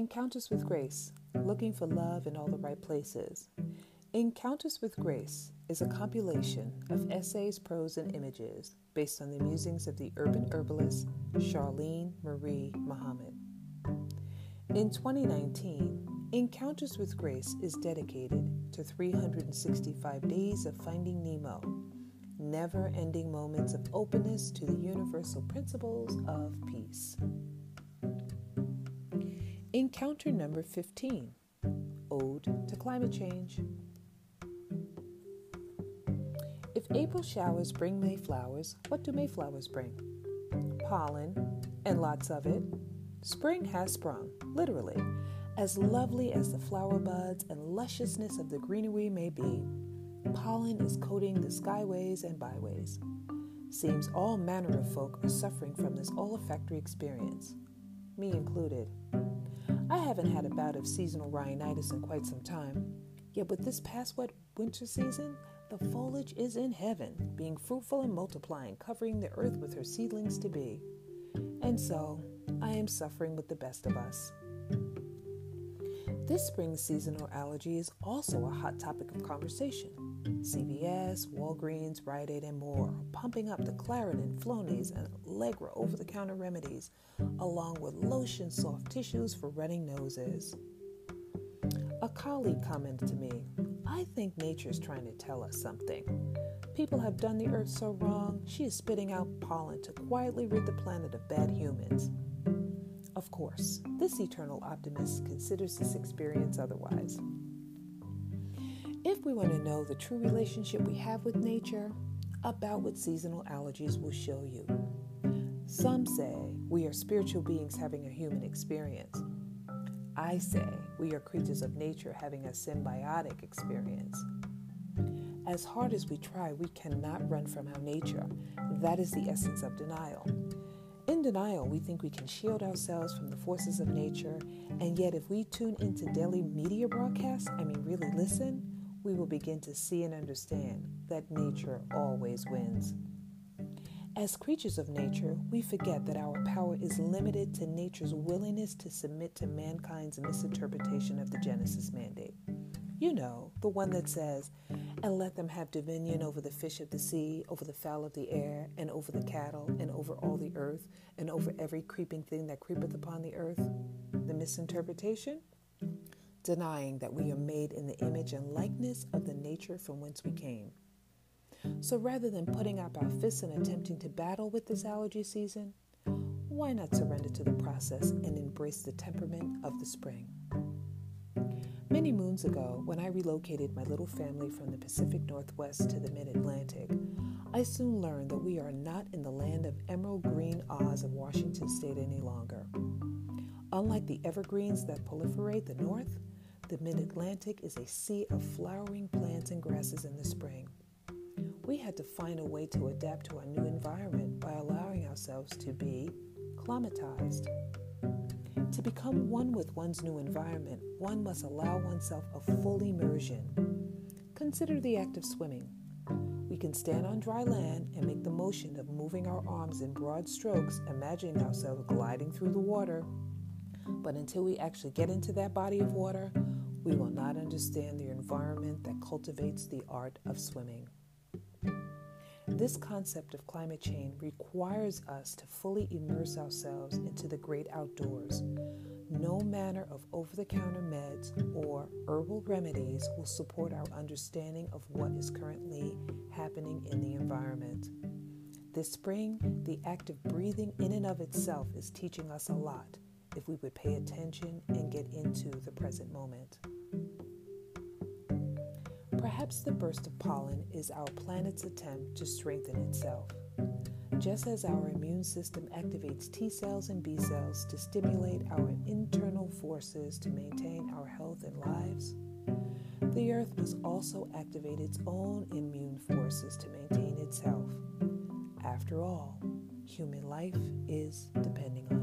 Encounters with Grace Looking for Love in All the Right Places. Encounters with Grace is a compilation of essays, prose, and images based on the musings of the urban herbalist Charlene Marie Muhammad. In 2019, Encounters with Grace is dedicated to 365 days of finding Nemo, never ending moments of openness to the universal principles of peace. Encounter number 15 Ode to Climate Change. If April showers bring May flowers, what do Mayflowers bring? Pollen, and lots of it. Spring has sprung, literally. As lovely as the flower buds and lusciousness of the greenery may be, pollen is coating the skyways and byways. Seems all manner of folk are suffering from this olfactory experience, me included. I haven't had a bout of seasonal rhinitis in quite some time, yet with this past wet winter season, the foliage is in heaven, being fruitful and multiplying, covering the earth with her seedlings to be. And so, I am suffering with the best of us. This spring seasonal allergy is also a hot topic of conversation. CVS, Walgreens, Rite Aid, and more pumping up the Claritin, Flonase, and Allegra over the counter remedies, along with lotion soft tissues for running noses. A colleague commented to me, I think nature is trying to tell us something. People have done the earth so wrong, she is spitting out pollen to quietly rid the planet of bad humans. Of course, this eternal optimist considers this experience otherwise. If we want to know the true relationship we have with nature, about what seasonal allergies will show you. Some say we are spiritual beings having a human experience. I say we are creatures of nature having a symbiotic experience. As hard as we try, we cannot run from our nature. That is the essence of denial. In denial, we think we can shield ourselves from the forces of nature, and yet, if we tune into daily media broadcasts, I mean, really listen, we will begin to see and understand that nature always wins. As creatures of nature, we forget that our power is limited to nature's willingness to submit to mankind's misinterpretation of the Genesis mandate. You know, the one that says, and let them have dominion over the fish of the sea, over the fowl of the air, and over the cattle, and over all the earth, and over every creeping thing that creepeth upon the earth. The misinterpretation? Denying that we are made in the image and likeness of the nature from whence we came. So rather than putting up our fists and attempting to battle with this allergy season, why not surrender to the process and embrace the temperament of the spring? Many moons ago, when I relocated my little family from the Pacific Northwest to the mid Atlantic, I soon learned that we are not in the land of emerald green Oz of Washington state any longer. Unlike the evergreens that proliferate the north, the mid Atlantic is a sea of flowering plants and grasses in the spring. We had to find a way to adapt to our new environment by allowing ourselves to be climatized. To become one with one's new environment, one must allow oneself a full immersion. Consider the act of swimming. We can stand on dry land and make the motion of moving our arms in broad strokes, imagining ourselves gliding through the water. But until we actually get into that body of water, we will not understand the environment that cultivates the art of swimming. This concept of climate change requires us to fully immerse ourselves into the great outdoors. No manner of over the counter meds or herbal remedies will support our understanding of what is currently happening in the environment. This spring, the act of breathing in and of itself is teaching us a lot if we would pay attention and get into the present moment. Perhaps the burst of pollen is our planet's attempt to strengthen itself. Just as our immune system activates T cells and B cells to stimulate our internal forces to maintain our health and lives, the Earth must also activate its own immune forces to maintain its health. After all, human life is depending on.